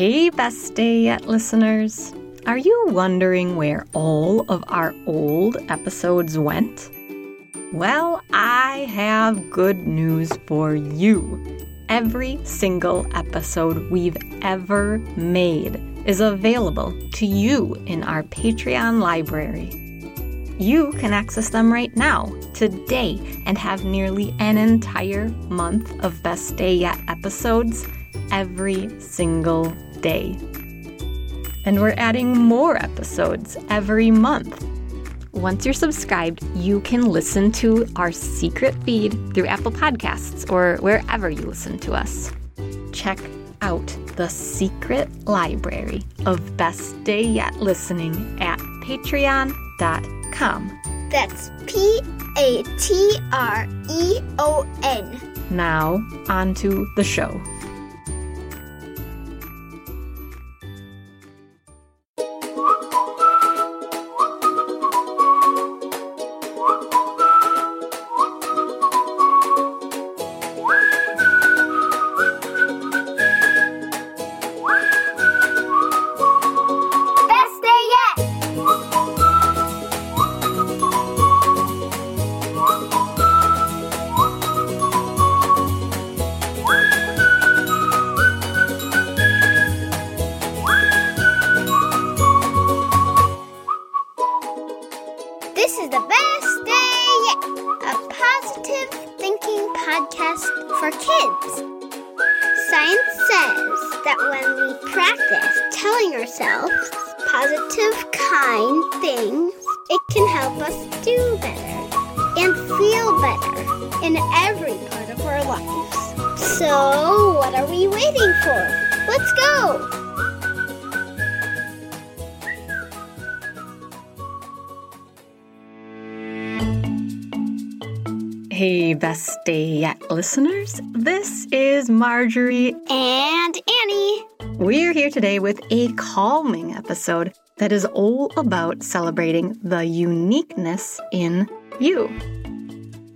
Hey, Best Day Yet listeners. Are you wondering where all of our old episodes went? Well, I have good news for you. Every single episode we've ever made is available to you in our Patreon library. You can access them right now, today, and have nearly an entire month of Best Day Yet episodes every single day. And we're adding more episodes every month. Once you're subscribed, you can listen to our secret feed through Apple Podcasts or wherever you listen to us. Check out the secret library of Best Day Yet listening at patreon.com. That's P A T R E O N. Now, on to the show. We practice telling ourselves positive, kind things, it can help us do better and feel better in every part of our lives. So, what are we waiting for? Let's go! Hey, Best Day Yet listeners. This is Marjorie. And Annie. We're here today with a calming episode that is all about celebrating the uniqueness in you.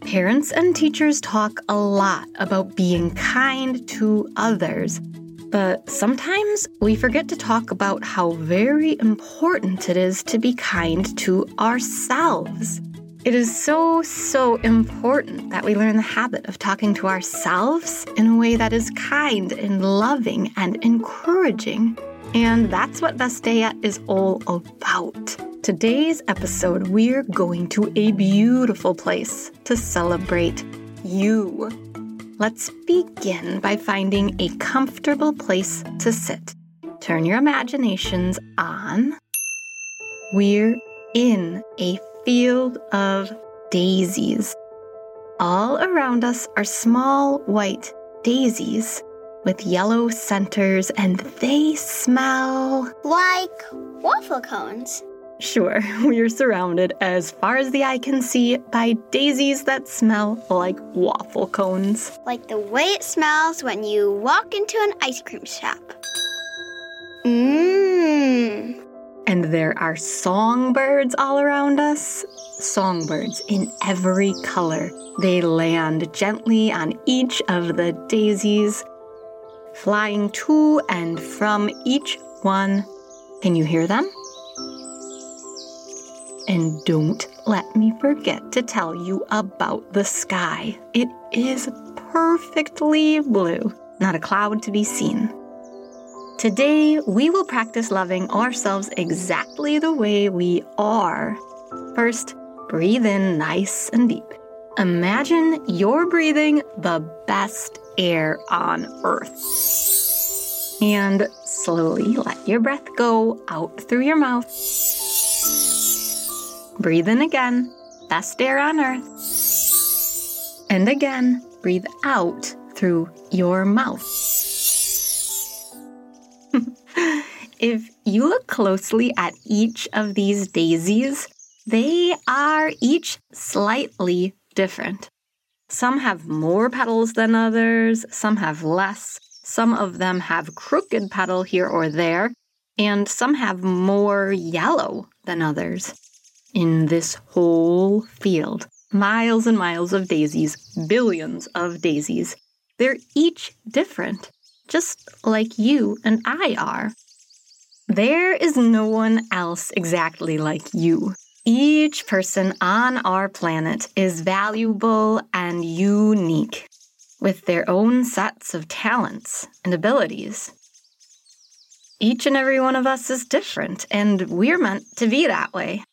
Parents and teachers talk a lot about being kind to others, but sometimes we forget to talk about how very important it is to be kind to ourselves. It is so, so important that we learn the habit of talking to ourselves in a way that is kind and loving and encouraging. And that's what Yet is all about. Today's episode, we're going to a beautiful place to celebrate you. Let's begin by finding a comfortable place to sit. Turn your imaginations on. We're in a field of daisies. All around us are small white daisies with yellow centers, and they smell. Like waffle cones. Sure, we are surrounded as far as the eye can see by daisies that smell like waffle cones. Like the way it smells when you walk into an ice cream shop. Mmm. And there are songbirds all around us. Songbirds in every color. They land gently on each of the daisies, flying to and from each one. Can you hear them? And don't let me forget to tell you about the sky. It is perfectly blue, not a cloud to be seen. Today, we will practice loving ourselves exactly the way we are. First, breathe in nice and deep. Imagine you're breathing the best air on earth. And slowly let your breath go out through your mouth. Breathe in again, best air on earth. And again, breathe out through your mouth. If you look closely at each of these daisies, they are each slightly different. Some have more petals than others, some have less. Some of them have crooked petal here or there, and some have more yellow than others. In this whole field, miles and miles of daisies, billions of daisies, they're each different. Just like you and I are. There is no one else exactly like you. Each person on our planet is valuable and unique, with their own sets of talents and abilities. Each and every one of us is different, and we're meant to be that way.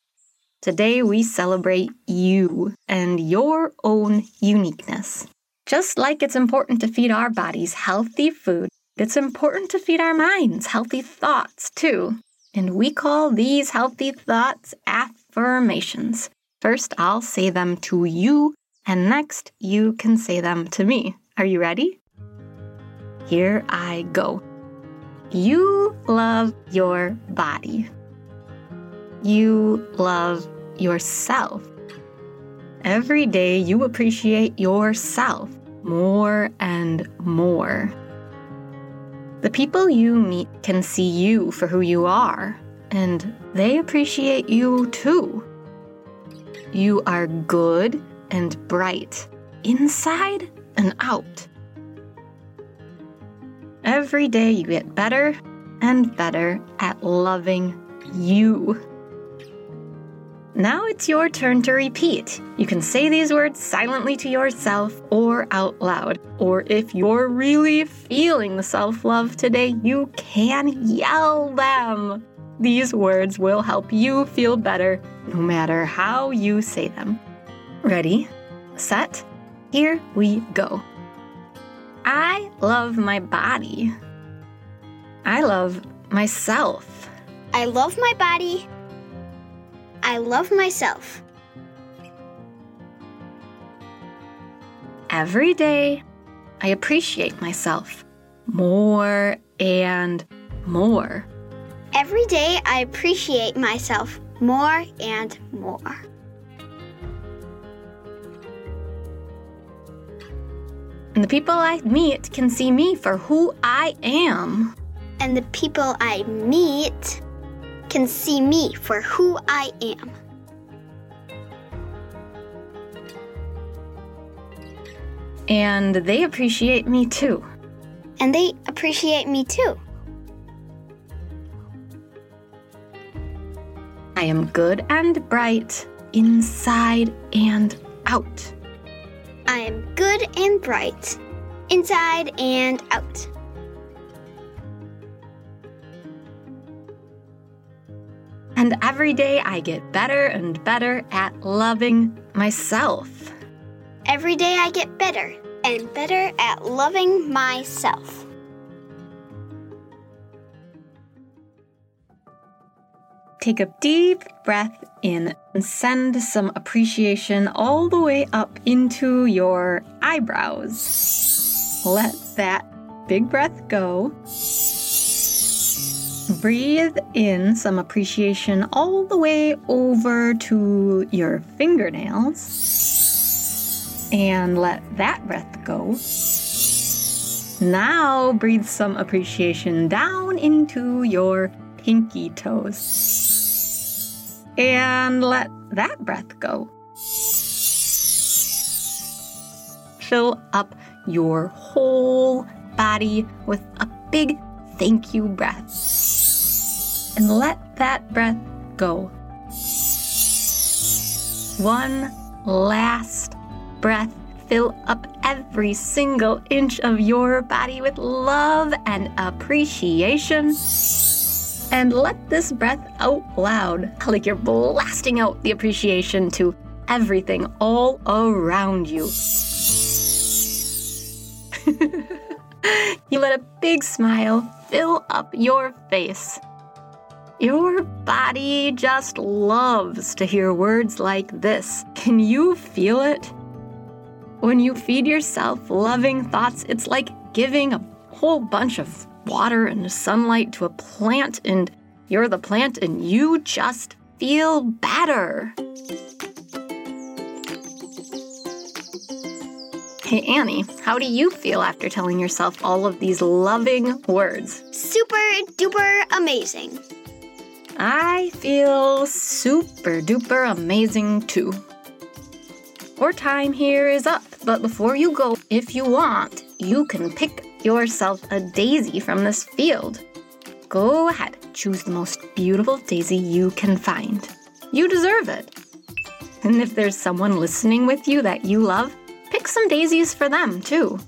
Today, we celebrate you and your own uniqueness. Just like it's important to feed our bodies healthy food, it's important to feed our minds healthy thoughts too. And we call these healthy thoughts affirmations. First, I'll say them to you, and next, you can say them to me. Are you ready? Here I go. You love your body. You love yourself. Every day, you appreciate yourself more and more. The people you meet can see you for who you are, and they appreciate you too. You are good and bright, inside and out. Every day you get better and better at loving you. Now it's your turn to repeat. You can say these words silently to yourself or out loud. Or if you're really feeling the self love today, you can yell them. These words will help you feel better no matter how you say them. Ready, set, here we go. I love my body. I love myself. I love my body. I love myself. Every day, I appreciate myself more and more. Every day, I appreciate myself more and more. And the people I meet can see me for who I am. And the people I meet can see me for who I am. And they appreciate me too. And they appreciate me too. I am good and bright inside and out. I am good and bright inside and out. Every day I get better and better at loving myself. Every day I get better and better at loving myself. Take a deep breath in and send some appreciation all the way up into your eyebrows. Let that big breath go. Breathe in some appreciation all the way over to your fingernails. And let that breath go. Now breathe some appreciation down into your pinky toes. And let that breath go. Fill up your whole body with a big thank you breath and let that breath go. One last breath. Fill up every single inch of your body with love and appreciation. And let this breath out loud, like you're blasting out the appreciation to everything all around you. you let a big smile fill up your face. Your body just loves to hear words like this. Can you feel it? When you feed yourself loving thoughts, it's like giving a whole bunch of water and sunlight to a plant, and you're the plant, and you just feel better. Hey, Annie, how do you feel after telling yourself all of these loving words? Super duper amazing. I feel super duper amazing too. Our time here is up, but before you go, if you want, you can pick yourself a daisy from this field. Go ahead, choose the most beautiful daisy you can find. You deserve it. And if there's someone listening with you that you love, pick some daisies for them too.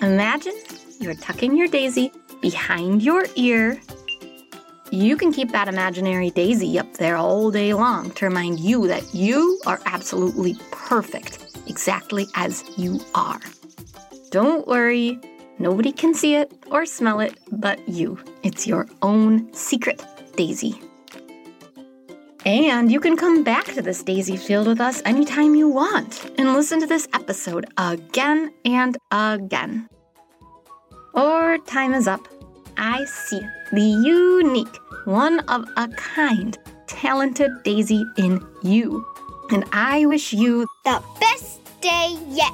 Imagine you're tucking your daisy behind your ear. You can keep that imaginary daisy up there all day long to remind you that you are absolutely perfect, exactly as you are. Don't worry, nobody can see it or smell it but you. It's your own secret daisy. And you can come back to this daisy field with us anytime you want and listen to this episode again and again. Or time is up. I see the unique, one of a kind, talented daisy in you. And I wish you The best day yet.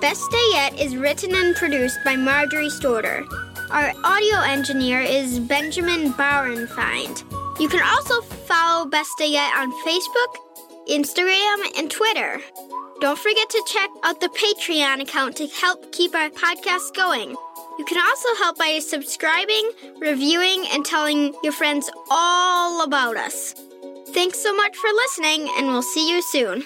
Best Day Yet is written and produced by Marjorie Storter. Our audio engineer is Benjamin Bauernfeind. You can also follow Best Day Yet on Facebook, Instagram, and Twitter. Don't forget to check out the Patreon account to help keep our podcast going. You can also help by subscribing, reviewing, and telling your friends all about us. Thanks so much for listening, and we'll see you soon.